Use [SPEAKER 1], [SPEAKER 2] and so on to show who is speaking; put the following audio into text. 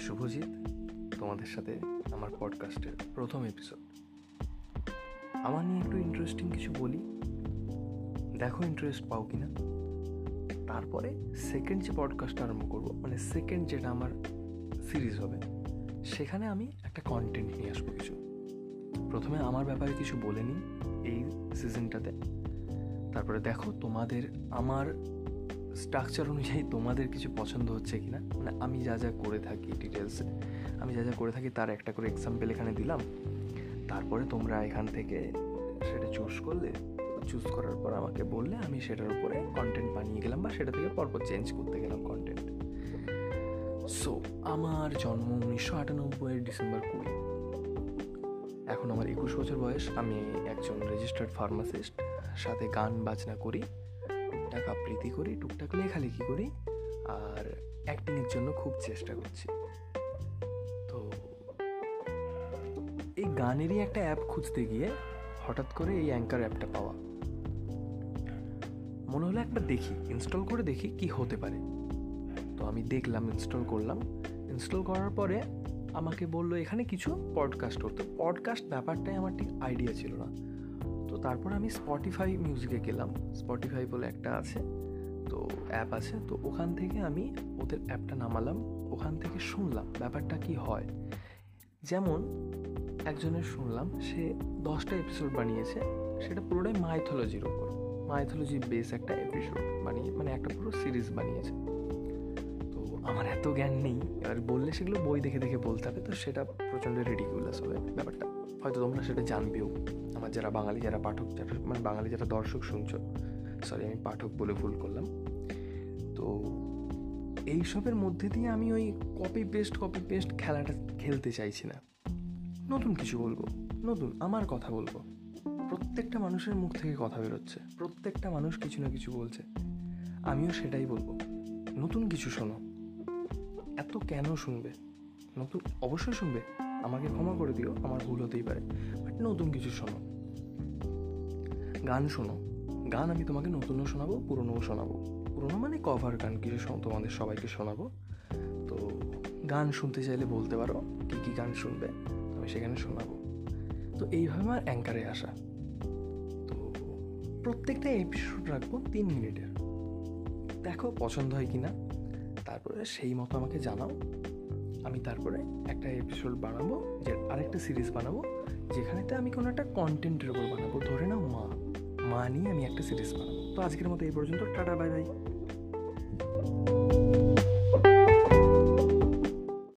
[SPEAKER 1] শুভজিৎ, তোমাদের সাথে আমার পডকাস্টের প্রথম এপিসোড আমার নিয়ে একটু ইন্টারেস্টিং কিছু বলি। দেখো ইন্টারেস্ট পাও কি না তারপরে সেকেন্ড যে পডকাস্ট আরম্ভ করব মানে সেকেন্ড যেটা আমার সিরিজ হবে, সেখানে আমি একটা কন্টেন্ট নিয়ে আসব কিছু। প্রথমে আমার ব্যাপারে কিছু বলে নিই এই সিজনটাতে তারপরে দেখো তোমাদের আমার স্ট্রাকচার অনুযায়ী তোমাদের কিছু পছন্দ হচ্ছে কি না মানে আমি যা যা করে থাকি ডিটেলসে আমি যা যা করে থাকি তার একটা করে এক্সাম্পল এখানে দিলাম। তারপরে তোমরা এখান থেকে সেটা চুজ করলে চুজ করার পর আমাকে বললে আমি সেটার উপরে কন্টেন্ট বানিয়ে গেলাম বা সেটা থেকে পরপর চেঞ্জ করতে গেলাম কন্টেন্ট সো আমার জন্ম উনিশশো আটানব্বইয়ের ডিসেম্বর কুড়ি। এখন আমার একুশ বছর বয়স, আমি একজন রেজিস্টার্ড ফার্মাসিস্ট সাথে গান বাজনা করি। টুকটাক আবৃত্তি করি, টুকটাক লেখালেখি করি আর অ্যাক্টিংয়ের জন্য খুব চেষ্টা করছি। তো এই গানেরই একটা অ্যাপ খুঁজতে গিয়ে হঠাৎ করে এই অ্যাঙ্কার অ্যাপটা পাওয়া। মনে হলো একবার দেখি ইনস্টল করে দেখি কি হতে পারে। তো আমি দেখলাম ইনস্টল করলাম। ইনস্টল করার পরে আমাকে বলল, এখানে কিছু পডকাস্ট করতে। পডকাস্ট ব্যাপারটাই আমার ঠিক আইডিয়া ছিল না। তারপর আমি স্পটিফাই মিউজিকে গেলাম। স্পটিফাই বলে একটা আছে, তো অ্যাপ আছে, তো ওখান থেকে আমি ওদের অ্যাপটা নামালাম, ওখান থেকে শুনলাম ব্যাপারটা কি হয়। যেমন একজনের শুনলাম, সে দশটা এপিসোড বানিয়েছে, সেটা পুরোটাই মাইথোলজির ওপর মাইথোলজি বেস একটা এপিসোড বানিয়ে মানে একটা পুরো সিরিজ বানিয়েছে। তো আমার এত জ্ঞান নেই, এবার বললে সেগুলো বই দেখে দেখে বলতে হবে, তো সেটা প্রচণ্ড রেডিকুলাস হবে ব্যাপারটা। হয়তো তোমরা সেটা জানবেও। আমার যারা বাঙালি যারা পাঠক, যারা মানে বাঙালি যারা দর্শক শুনছো সরি আমি পাঠক বলে ভুল করলাম। তো এইসবের মধ্যে দিয়ে আমি ওই কপি পেস্ট কপি পেস্ট খেলাটা খেলতে চাইছি না। নতুন কিছু বলব, নতুন, আমার কথা বলব। প্রত্যেকটা মানুষের মুখ থেকে কথা বেরোচ্ছে, প্রত্যেকটা মানুষ কিছু না কিছু বলছে। আমিও সেটাই বলব, নতুন কিছু শোনো। এত কেন শুনবে? নতুন, অবশ্যই শুনবে। আমাকে ক্ষমা করে দিও, আমার ভুল হতেই পারে বাট নতুন কিছু শোনো। গান শোনো। গান আমি তোমাকে নতুনও শোনাবো, পুরনোও শোনাবো। পুরনো মানে কভার গান, কিছু তোমাদের সবাইকে শোনাবো। তো গান শুনতে চাইলে বলতে পারো, কী কী গান শুনবে, আমি সেখানে শোনাবো। তো এইভাবে আমার অ্যাঙ্কারে আসা। তো প্রত্যেকটা এপিসোড রাখব তিন মিনিটের। দেখো পছন্দ হয় কি না তারপরে সেই মতো আমাকে জানাও। আমি তারপরে একটা এপিসোড বানাবো, যে আরেকটা সিরিজ বানাবো, যেখানেতে আমি কোনো একটা কন্টেন্টের উপর বানাবো। ধরে নাও মা। মা নিয়ে আমি একটা সিরিজ বানাবো। তো আজকের মতো এই পর্যন্ত টাটা বাই বাই